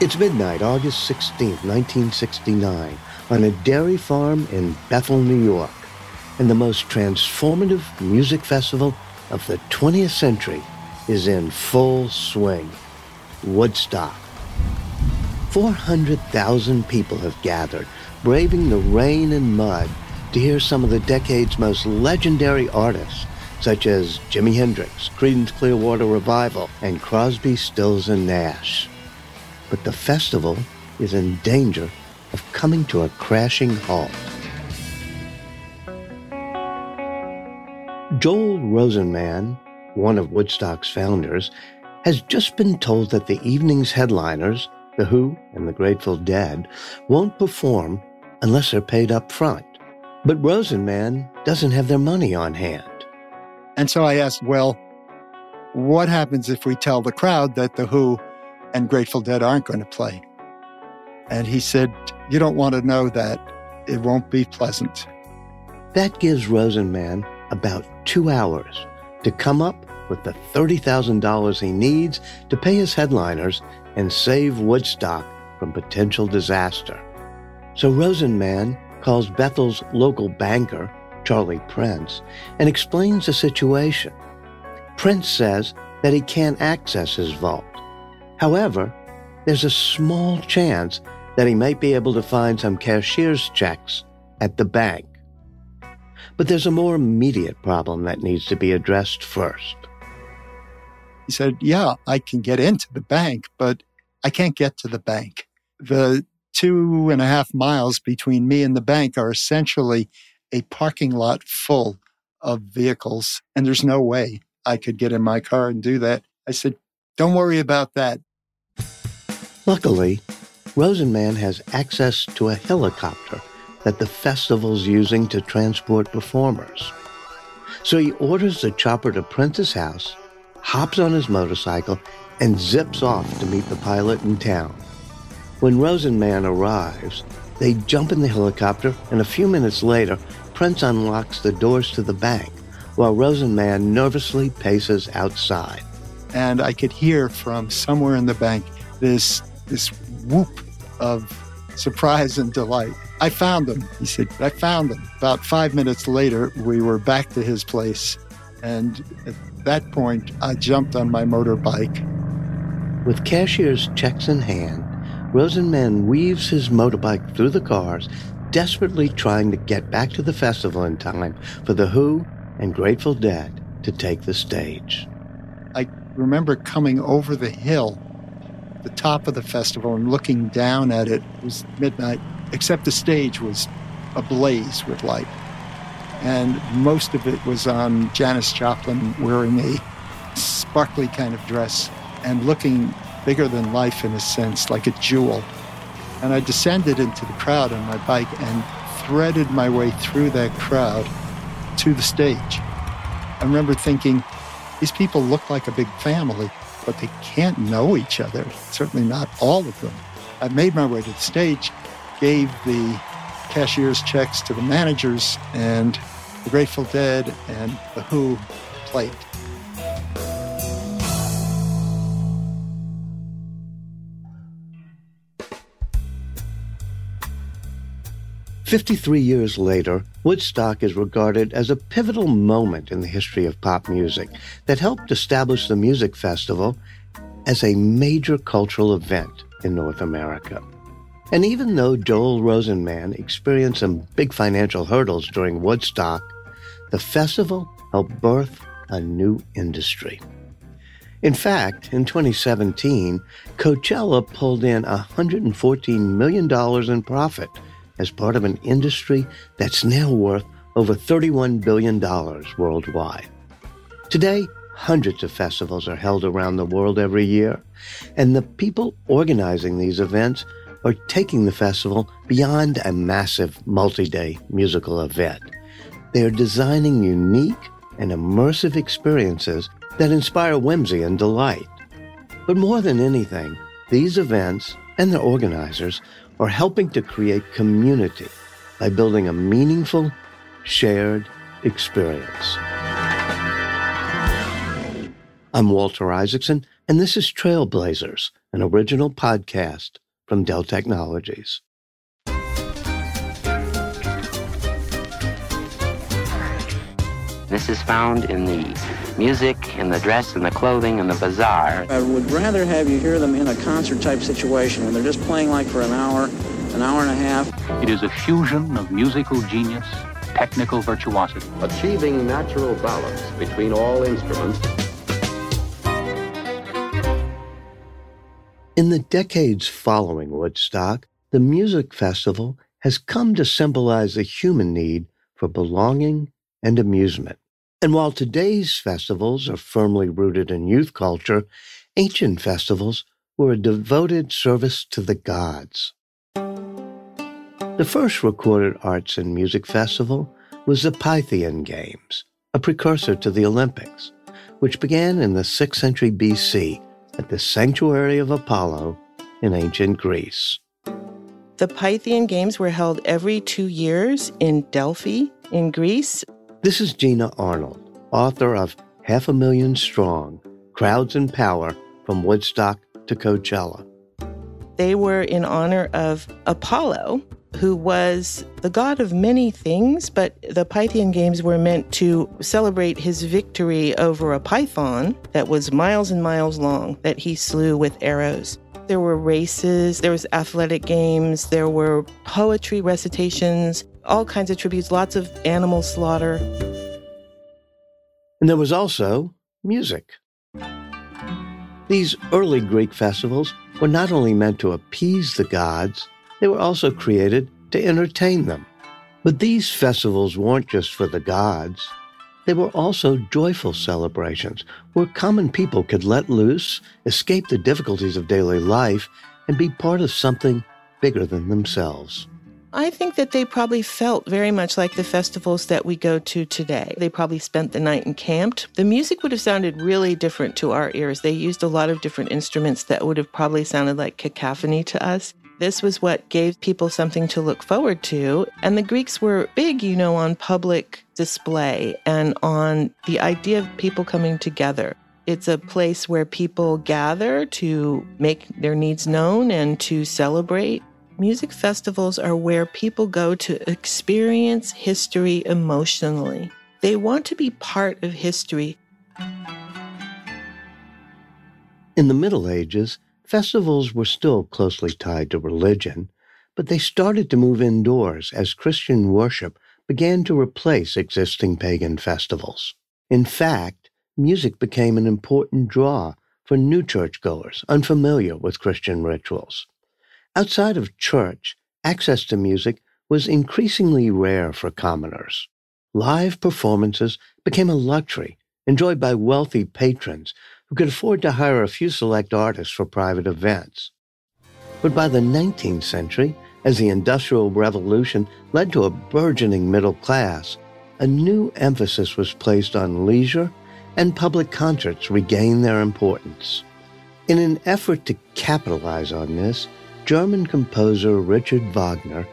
It's midnight, August 16, 1969, on a dairy farm in Bethel, New York, and the most transformative music festival of the 20th century is in full swing Woodstock. 400,000 people have gathered, braving the rain and mud to hear some of the decade's most legendary artists, such as Jimi Hendrix, Creedence Clearwater Revival, and Crosby, Stills, and Nash but the festival is in danger of coming to a crashing halt. Joel Rosenman, one of Woodstock's founders, has just been told that the evening's headliners, The Who and the Grateful Dead, won't perform unless they're paid up front. But Rosenman doesn't have their money on hand. And so I asked, well, what happens if we tell the crowd that The Who and Grateful Dead aren't going to play. And he said, You don't want to know that. It won't be pleasant. That gives Rosenman about two hours to come up with the $30,000 he needs to pay his headliners and save Woodstock from potential disaster. So Rosenman calls Bethel's local banker, Charlie Prince, and explains the situation. Prince says that he can't access his vault However, there's a small chance that he might be able to find some cashier's checks at the bank. But there's a more immediate problem that needs to be addressed first. He said, Yeah, I can get into the bank, but I can't get to the bank. The two and a half miles between me and the bank are essentially a parking lot full of vehicles, and there's no way I could get in my car and do that. I said, Don't worry about that. Luckily, Rosenman has access to a helicopter that the festival's using to transport performers. So he orders the chopper to Prince's house, hops on his motorcycle, and zips off to meet the pilot in town. When Rosenman arrives, they jump in the helicopter, and a few minutes later, Prince unlocks the doors to the bank while Rosenman nervously paces outside. And I could hear from somewhere in the bank this this whoop of surprise and delight. I found them, he said. I found them. About five minutes later, we were back to his place. And at that point, I jumped on my motorbike. With cashier's checks in hand, Rosenman weaves his motorbike through the cars, desperately trying to get back to the festival in time for The Who and Grateful Dead to take the stage. I remember coming over the hill the top of the festival and looking down at it. It was midnight, except the stage was ablaze with light. And most of it was on Janis Joplin wearing a sparkly kind of dress and looking bigger than life in a sense, like a jewel. And I descended into the crowd on my bike and threaded my way through that crowd to the stage. I remember thinking, these people look like a big family but they can't know each other, certainly not all of them. I made my way to the stage, gave the cashier's checks to the managers, and the Grateful Dead and The Who played. Fifty-three years later, Woodstock is regarded as a pivotal moment in the history of pop music that helped establish the music festival as a major cultural event in North America. And even though Joel Rosenman experienced some big financial hurdles during Woodstock, the festival helped birth a new industry. In fact, in 2017, Coachella pulled in $114 million in profit as part of an industry that's now worth over $31 billion worldwide. Today, hundreds of festivals are held around the world every year, and the people organizing these events are taking the festival beyond a massive multi day musical event. They are designing unique and immersive experiences that inspire whimsy and delight. But more than anything, these events and their organizers are helping to create community by building a meaningful, shared experience. I'm Walter Isaacson, and this is Trailblazers, an original podcast from Dell Technologies. This is found in the music, and the dress, and the clothing, and the bazaar. I would rather have you hear them in a concert type situation when they're just playing like for an hour, an hour and a half. It is a fusion of musical genius, technical virtuosity. Achieving natural balance between all instruments. In the decades following Woodstock, the music festival has come to symbolize the human need for belonging and amusement. And while today's festivals are firmly rooted in youth culture, ancient festivals were a devoted service to the gods. The first recorded arts and music festival was the Pythian Games, a precursor to the Olympics, which began in the 6th century BC at the sanctuary of Apollo in ancient Greece. The Pythian Games were held every two years in Delphi, in Greece. This is Gina Arnold, author of Half a Million Strong Crowds and Power from Woodstock to Coachella. They were in honor of Apollo, who was the god of many things, but the Pythian Games were meant to celebrate his victory over a python that was miles and miles long that he slew with arrows. There were races, there was athletic games, there were poetry recitations, all kinds of tributes, lots of animal slaughter. And there was also music. These early Greek festivals were not only meant to appease the gods, they were also created to entertain them. But these festivals weren't just for the gods. They were also joyful celebrations where common people could let loose, escape the difficulties of daily life, and be part of something bigger than themselves. I think that they probably felt very much like the festivals that we go to today. They probably spent the night encamped. The music would have sounded really different to our ears. They used a lot of different instruments that would have probably sounded like cacophony to us. This was what gave people something to look forward to. And the Greeks were big, you know, on public display and on the idea of people coming together. It's a place where people gather to make their needs known and to celebrate. Music festivals are where people go to experience history emotionally. They want to be part of history. In the Middle Ages, festivals were still closely tied to religion, but they started to move indoors as Christian worship began to replace existing pagan festivals. In fact, music became an important draw for new churchgoers unfamiliar with Christian rituals. Outside of church, access to music was increasingly rare for commoners. Live performances became a luxury enjoyed by wealthy patrons who could afford to hire a few select artists for private events. But by the 19th century, as the Industrial Revolution led to a burgeoning middle class, a new emphasis was placed on leisure and public concerts regained their importance. In an effort to capitalize on this, German composer Richard Wagner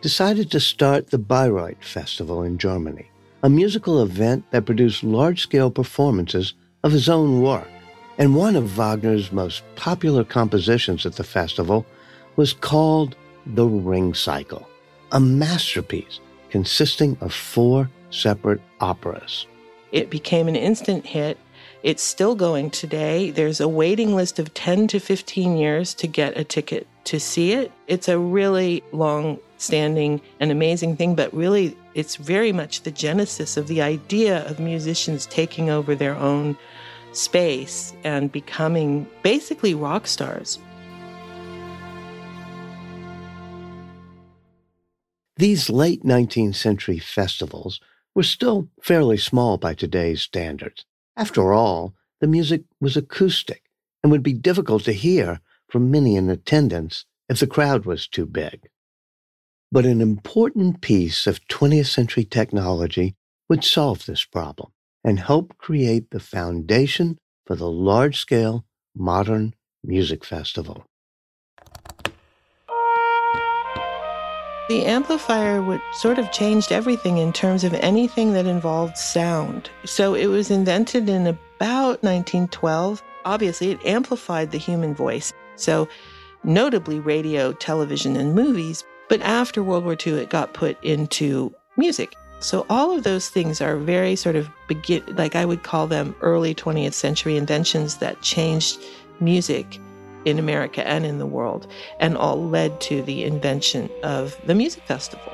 decided to start the Bayreuth Festival in Germany, a musical event that produced large scale performances of his own work. And one of Wagner's most popular compositions at the festival was called The Ring Cycle, a masterpiece consisting of four separate operas. It became an instant hit. It's still going today. There's a waiting list of 10 to 15 years to get a ticket to see it. It's a really long standing and amazing thing, but really it's very much the genesis of the idea of musicians taking over their own space and becoming basically rock stars. These late 19th century festivals were still fairly small by today's standards. After all, the music was acoustic and would be difficult to hear from many in attendance if the crowd was too big. But an important piece of 20th century technology would solve this problem and help create the foundation for the large scale modern music festival. The amplifier would sort of changed everything in terms of anything that involved sound. So it was invented in about 1912. Obviously, it amplified the human voice. So, notably radio, television, and movies. But after World War II, it got put into music. So all of those things are very sort of begin like I would call them early 20th century inventions that changed music in America and in the world and all led to the invention of the music festival.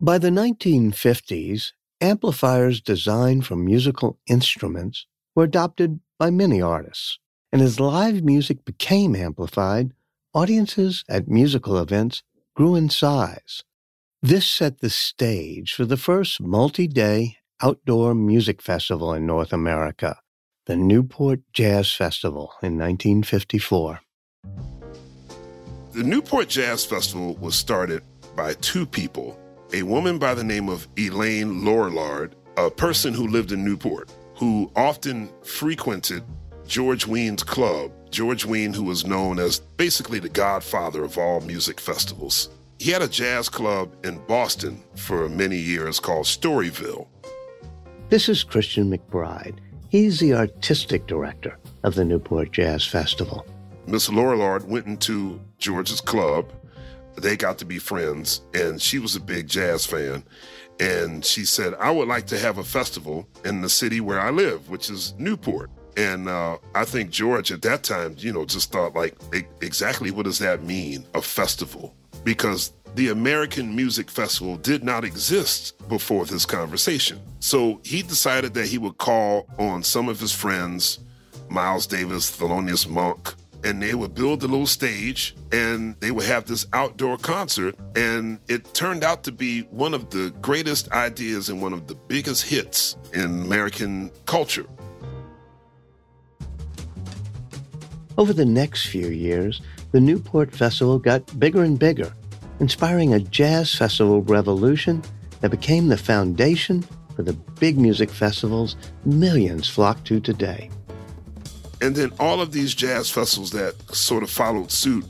By the 1950s, amplifiers designed for musical instruments were adopted by many artists. And as live music became amplified, audiences at musical events grew in size. This set the stage for the first multi day outdoor music festival in North America, the Newport Jazz Festival in 1954. The Newport Jazz Festival was started by two people a woman by the name of Elaine Lorillard, a person who lived in Newport, who often frequented George Wein's club George Wein, who was known as basically the godfather of all music festivals. He had a jazz club in Boston for many years called Storyville. This is Christian McBride. He's the artistic director of the Newport Jazz Festival. Miss Lorillard went into George's club. They got to be friends, and she was a big jazz fan. And she said, I would like to have a festival in the city where I live, which is Newport. And uh, I think George at that time, you know, just thought like, exactly what does that mean, a festival? Because the American Music Festival did not exist before this conversation. So he decided that he would call on some of his friends, Miles Davis, Thelonious Monk, and they would build a little stage and they would have this outdoor concert. And it turned out to be one of the greatest ideas and one of the biggest hits in American culture. Over the next few years, the Newport Festival got bigger and bigger, inspiring a jazz festival revolution that became the foundation for the big music festivals millions flock to today. And then all of these jazz festivals that sort of followed suit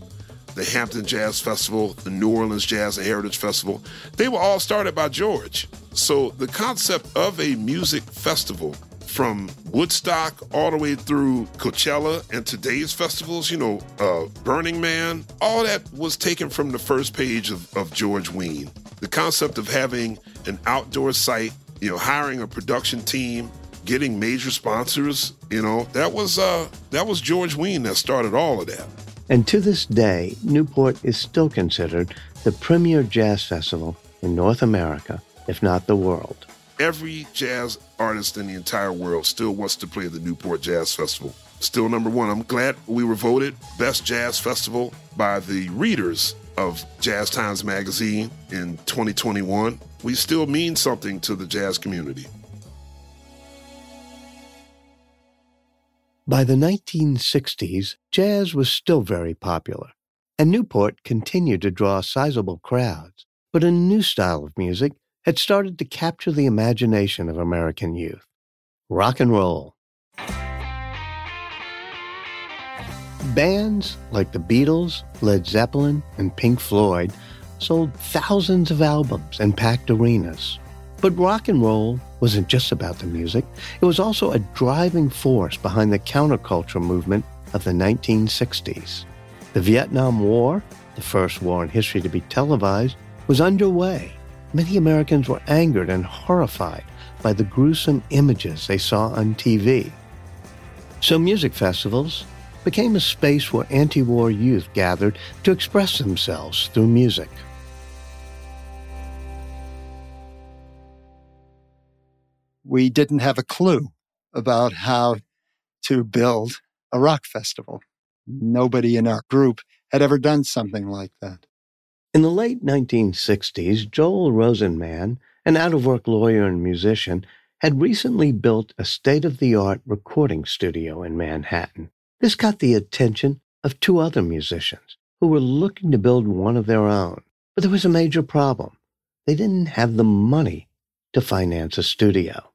the Hampton Jazz Festival, the New Orleans Jazz and Heritage Festival, they were all started by George. So the concept of a music festival from Woodstock all the way through Coachella and today's festivals, you know, uh, Burning Man, all that was taken from the first page of, of George Wein. The concept of having an outdoor site, you know, hiring a production team, getting major sponsors, you know, that was uh, that was George Wein that started all of that. And to this day, Newport is still considered the premier jazz festival in North America, if not the world every jazz artist in the entire world still wants to play the Newport Jazz Festival. Still number one. I'm glad we were voted Best Jazz Festival by the readers of Jazz Times Magazine in 2021. We still mean something to the jazz community. By the 1960s, jazz was still very popular, and Newport continued to draw sizable crowds. But a new style of music had started to capture the imagination of American youth rock and roll. Bands like the Beatles, Led Zeppelin, and Pink Floyd sold thousands of albums and packed arenas. But rock and roll wasn't just about the music, it was also a driving force behind the counterculture movement of the 1960s. The Vietnam War, the first war in history to be televised, was underway Many Americans were angered and horrified by the gruesome images they saw on TV. So music festivals became a space where anti war youth gathered to express themselves through music. We didn't have a clue about how to build a rock festival. Nobody in our group had ever done something like that. In the late 1960s, Joel Rosenman, an out of work lawyer and musician, had recently built a state of the art recording studio in Manhattan. This got the attention of two other musicians who were looking to build one of their own. But there was a major problem. They didn't have the money to finance a studio.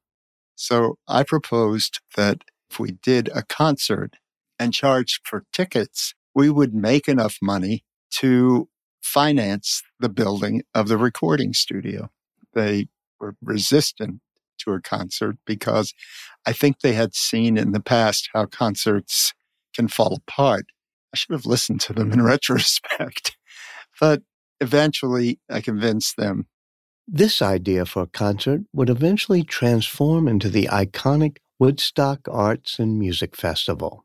So I proposed that if we did a concert and charged for tickets, we would make enough money to finance the building of the recording studio. They were resistant to a concert because I think they had seen in the past how concerts can fall apart. I should have listened to them in retrospect. But eventually I convinced them. This idea for a concert would eventually transform into the iconic Woodstock Arts and Music Festival.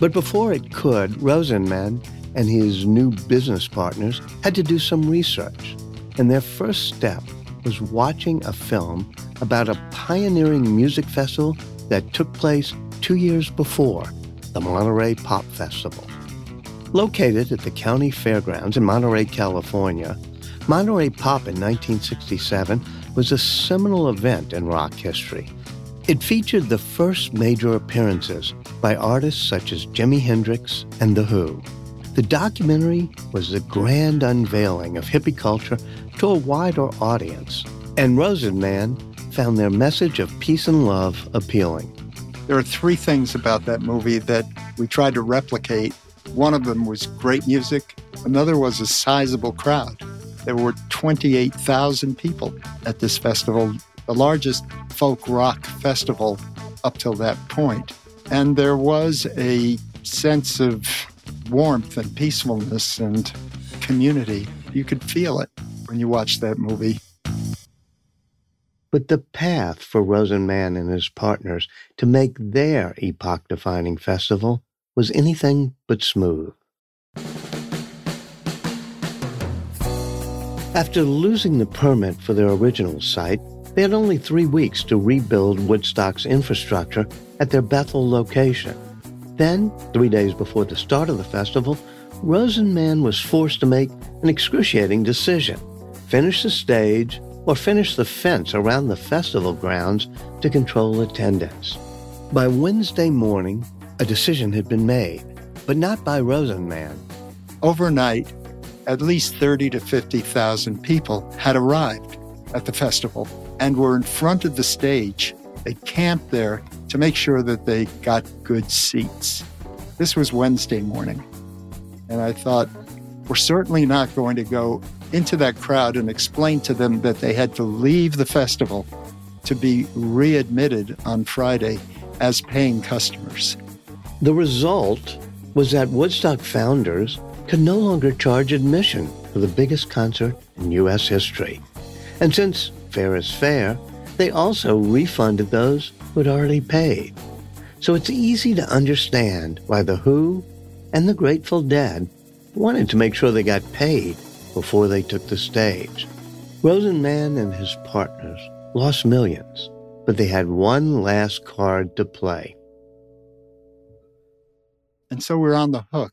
But before it could, Rosenman and his new business partners had to do some research. And their first step was watching a film about a pioneering music festival that took place two years before, the Monterey Pop Festival. Located at the county fairgrounds in Monterey, California, Monterey Pop in 1967 was a seminal event in rock history. It featured the first major appearances by artists such as Jimi Hendrix and The Who. The documentary was the grand unveiling of hippie culture to a wider audience, and Rosenman found their message of peace and love appealing. There are three things about that movie that we tried to replicate. One of them was great music, another was a sizable crowd. There were 28,000 people at this festival, the largest folk rock festival up till that point. And there was a sense of warmth and peacefulness and community. You could feel it when you watched that movie. But the path for Rosenman and his partners to make their epoch defining festival was anything but smooth. After losing the permit for their original site, they had only three weeks to rebuild Woodstock's infrastructure at their Bethel location. Then, three days before the start of the festival, Rosenman was forced to make an excruciating decision finish the stage or finish the fence around the festival grounds to control attendance. By Wednesday morning, a decision had been made, but not by Rosenman. Overnight, at least 30 to 50,000 people had arrived at the festival and were in front of the stage. They camped there to make sure that they got good seats. This was Wednesday morning. And I thought, we're certainly not going to go into that crowd and explain to them that they had to leave the festival to be readmitted on Friday as paying customers. The result was that Woodstock founders could no longer charge admission for the biggest concert in U.S. history. And since fair is fair, they also refunded those who had already paid. So it's easy to understand why The Who and the Grateful Dead wanted to make sure they got paid before they took the stage. Rosenman and his partners lost millions, but they had one last card to play. And so we're on the hook.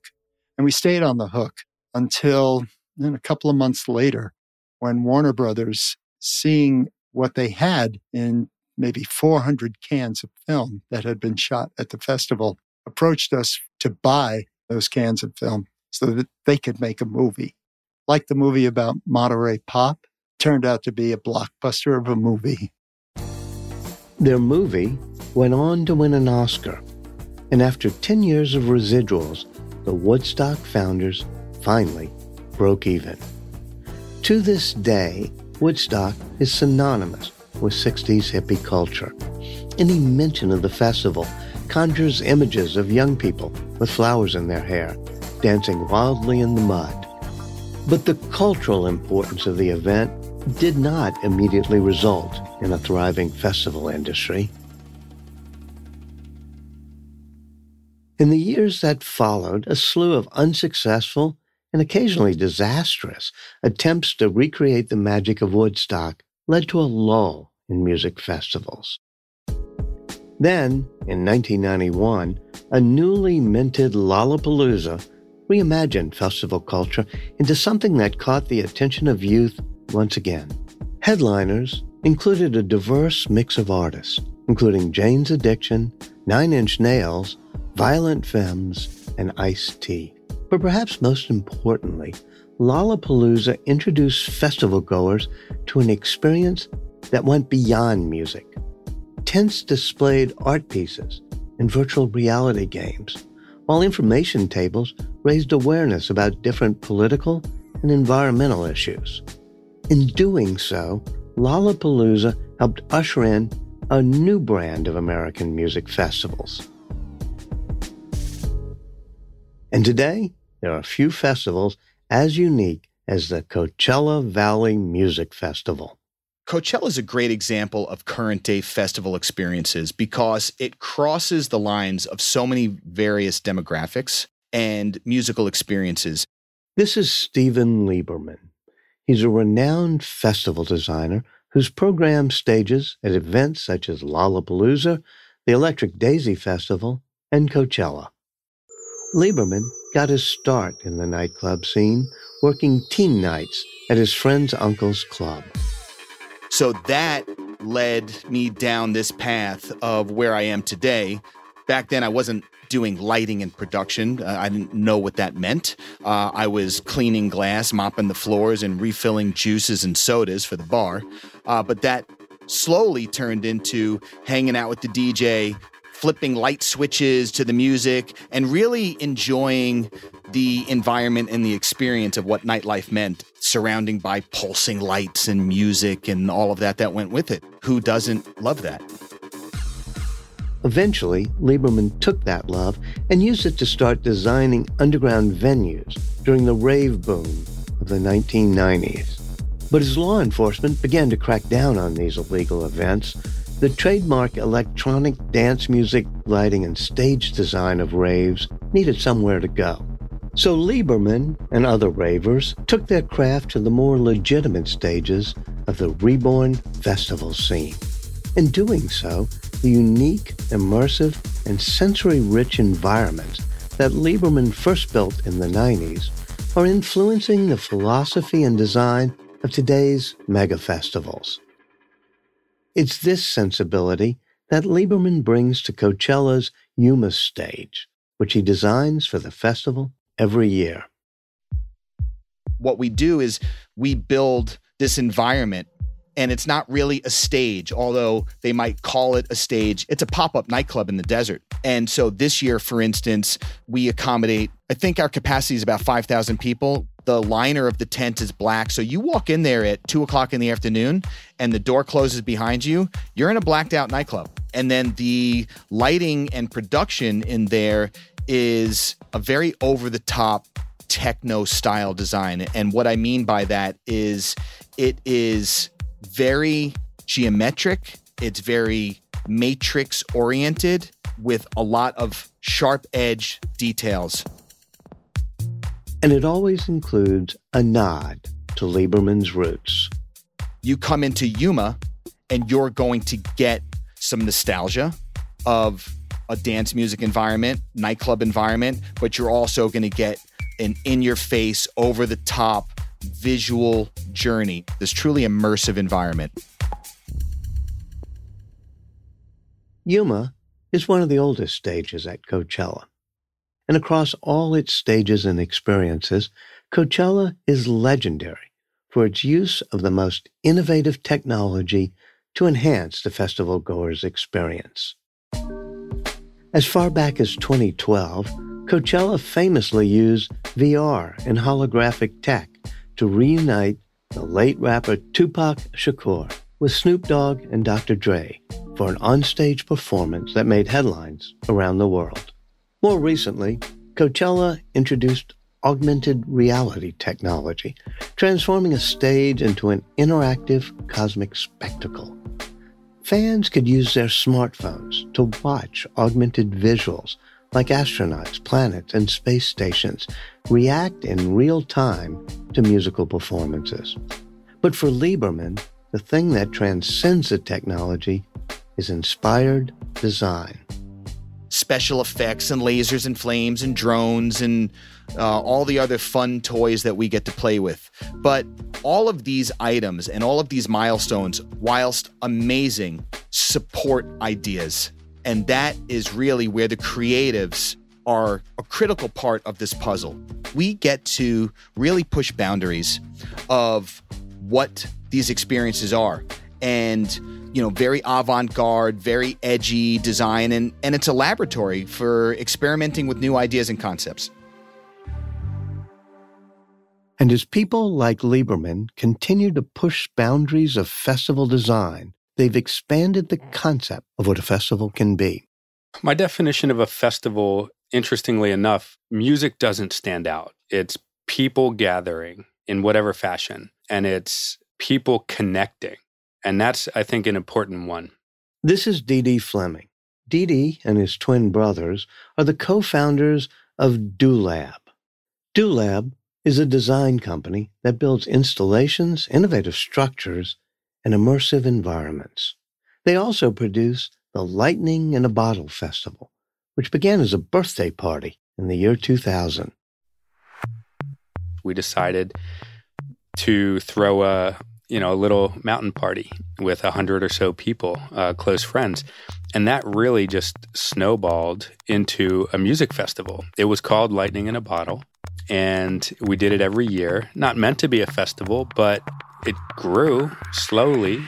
And we stayed on the hook until then a couple of months later when Warner Brothers, seeing what they had in maybe 400 cans of film that had been shot at the festival, approached us to buy those cans of film so that they could make a movie. Like the movie about Monterey Pop, turned out to be a blockbuster of a movie. Their movie went on to win an Oscar. And after 10 years of residuals, the Woodstock founders finally broke even. To this day, Woodstock is synonymous with 60s hippie culture. Any mention of the festival conjures images of young people with flowers in their hair, dancing wildly in the mud. But the cultural importance of the event did not immediately result in a thriving festival industry. In the years that followed, a slew of unsuccessful and occasionally disastrous attempts to recreate the magic of Woodstock led to a lull in music festivals. Then, in 1991, a newly minted Lollapalooza reimagined festival culture into something that caught the attention of youth once again. Headliners included a diverse mix of artists, including Jane's Addiction, Nine Inch Nails, Violent Femmes, and Ice T. But perhaps most importantly, Lollapalooza introduced festival goers to an experience that went beyond music. Tents displayed art pieces and virtual reality games, while information tables raised awareness about different political and environmental issues. In doing so, Lollapalooza helped usher in a new brand of American music festivals. And today, there are few festivals as unique as the Coachella Valley Music Festival. Coachella is a great example of current day festival experiences because it crosses the lines of so many various demographics and musical experiences. This is Stephen Lieberman. He's a renowned festival designer whose program stages at events such as Lollapalooza, the Electric Daisy Festival, and Coachella. Lieberman got his start in the nightclub scene working teen nights at his friend's uncle's club. So that led me down this path of where I am today. Back then, I wasn't doing lighting and production. Uh, I didn't know what that meant. Uh, I was cleaning glass, mopping the floors, and refilling juices and sodas for the bar. Uh, but that slowly turned into hanging out with the DJ, flipping light switches to the music, and really enjoying the environment and the experience of what nightlife meant, surrounding by pulsing lights and music and all of that that went with it. Who doesn't love that? Eventually, Lieberman took that love and used it to start designing underground venues during the rave boom of the 1990s. But as law enforcement began to crack down on these illegal events, the trademark electronic dance music, lighting, and stage design of raves needed somewhere to go. So Lieberman and other ravers took their craft to the more legitimate stages of the reborn festival scene. In doing so, the unique, immersive, and sensory rich environments that Lieberman first built in the 90s are influencing the philosophy and design of today's mega festivals. It's this sensibility that Lieberman brings to Coachella's Yuma stage, which he designs for the festival every year. What we do is we build this environment and it's not really a stage, although they might call it a stage. It's a pop up nightclub in the desert. And so this year, for instance, we accommodate, I think our capacity is about 5,000 people. The liner of the tent is black. So you walk in there at two o'clock in the afternoon and the door closes behind you, you're in a blacked out nightclub. And then the lighting and production in there is a very over the top techno style design. And what I mean by that is it is very geometric, it's very matrix oriented with a lot of sharp edge details. And it always includes a nod to Lieberman's roots. You come into Yuma and you're going to get some nostalgia of a dance music environment, nightclub environment, but you're also going to get an in your face, over the top visual journey, this truly immersive environment. Yuma is one of the oldest stages at Coachella. And across all its stages and experiences, Coachella is legendary for its use of the most innovative technology to enhance the festival goer's experience. As far back as 2012, Coachella famously used VR and holographic tech to reunite the late rapper Tupac Shakur with Snoop Dogg and Dr. Dre for an onstage performance that made headlines around the world. More recently, Coachella introduced augmented reality technology, transforming a stage into an interactive cosmic spectacle. Fans could use their smartphones to watch augmented visuals like astronauts, planets, and space stations react in real time to musical performances. But for Lieberman, the thing that transcends the technology is inspired design. Special effects and lasers and flames and drones and uh, all the other fun toys that we get to play with. But all of these items and all of these milestones, whilst amazing, support ideas. And that is really where the creatives are a critical part of this puzzle. We get to really push boundaries of what these experiences are. And you know, very avant-garde, very edgy design and and it's a laboratory for experimenting with new ideas and concepts. And as people like Lieberman continue to push boundaries of festival design, they've expanded the concept of what a festival can be. My definition of a festival, interestingly enough, music doesn't stand out. It's people gathering in whatever fashion, and it's people connecting. And that's, I think, an important one. This is Dede Flemming. D.D. and his twin brothers are the co founders of Do LaB. DoLab is a design company that builds installations, innovative structures, and immersive environments. They also produce the Lightning in a Bottle Festival, which began as a birthday party in the year 2000. We decided to throw a you know a little mountain party with a hundred or so people, uh, close friends, and that really just snowballed into a music festival. It was called Lightning in a Bottle, and we did it every year. Not meant to be a festival, but it grew slowly.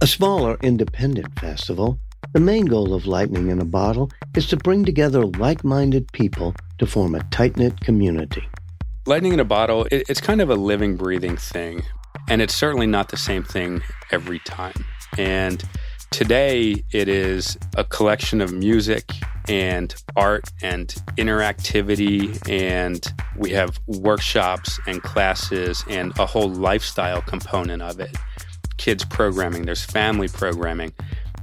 A smaller independent festival, the main goal of Lightning in a Bottle is to bring together like minded people to form a tight knit community. Lightning in a Bottle, it, it's kind of a living, breathing thing. And it's certainly not the same thing every time. And Today, it is a collection of music and art and interactivity, and we have workshops and classes and a whole lifestyle component of it. Kids programming, there's family programming.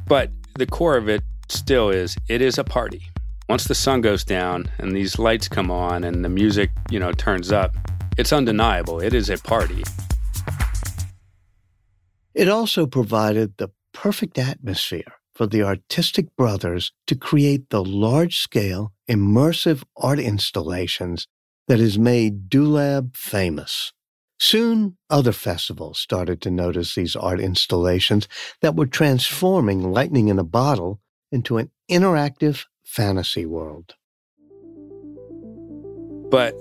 But the core of it still is it is a party. Once the sun goes down and these lights come on and the music, you know, turns up, it's undeniable. It is a party. It also provided the perfect atmosphere for the artistic brothers to create the large scale, immersive art installations that has made Do LaB famous. Soon, other festivals started to notice these art installations that were transforming Lightning in a Bottle into an interactive fantasy world. But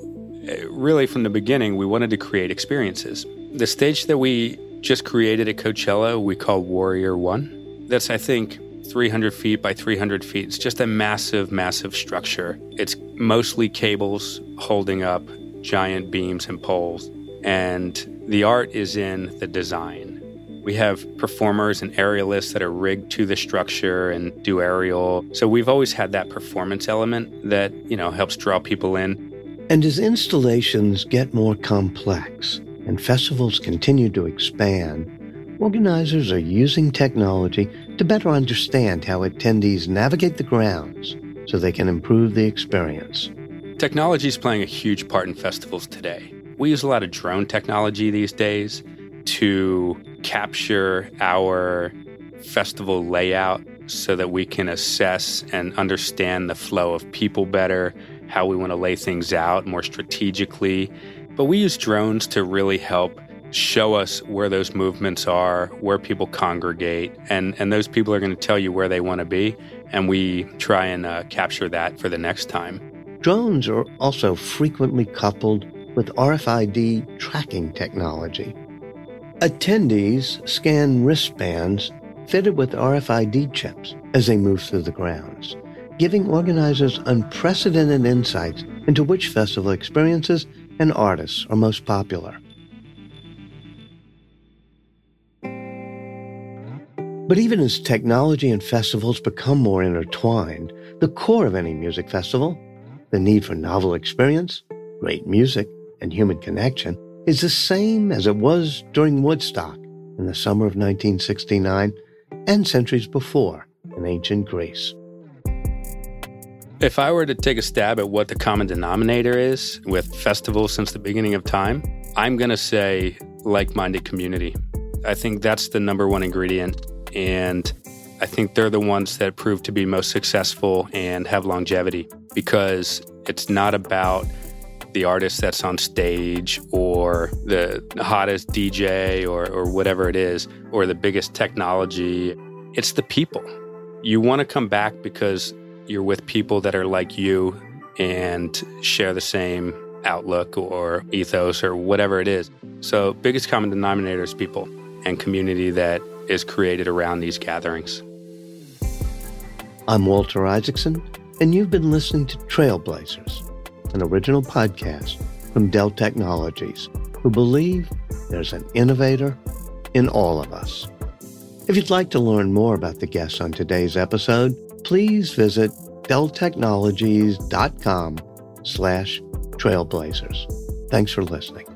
eh, really, from the beginning, we wanted to create experiences. The stage that we just created at Coachella we call Warrior One. That's, I think, 300 feet by 300 feet. It's just a massive, massive structure. It's mostly cables holding up giant beams and poles. And the art is in the design. We have performers and aerialists that are rigged to the structure and do aerial. So we've always had that performance element that, you know, helps draw people in. And as installations get more complex, and festivals continue to expand, organizers are using technology to better understand how attendees navigate the grounds so they can improve the experience. Technology is playing a huge part in festivals today. We use a lot of drone technology these days to capture our festival layout so that we can assess and understand the flow of people better, how we want to lay things out more strategically, but we use drones to really help show us where those movements are, where people congregate, and, and those people are going to tell you where they want to be. And we try and uh, capture that for the next time. Drones are also frequently coupled with RFID tracking technology. Attendees scan wristbands fitted with RFID chips as they move through the grounds, giving organizers unprecedented insights into which festival experiences and artists are most popular. But even as technology and festivals become more intertwined, the core of any music festival, the need for novel experience, great music, and human connection, is the same as it was during Woodstock in the summer of 1969 and centuries before in ancient Greece. If I were to take a stab at what the common denominator is with festivals since the beginning of time, I'm going to say like minded community. I think that's the number one ingredient. And I think they're the ones that prove to be most successful and have longevity because it's not about the artist that's on stage or the hottest DJ or, or whatever it is or the biggest technology. It's the people. You want to come back because you're with people that are like you and share the same outlook or ethos or whatever it is. So, biggest common denominator is people and community that is created around these gatherings. I'm Walter Isaacson, and you've been listening to Trailblazers, an original podcast from Dell Technologies, who believe there's an innovator in all of us. If you'd like to learn more about the guests on today's episode, please visit delltechnologies.com slash trailblazers. Thanks for listening.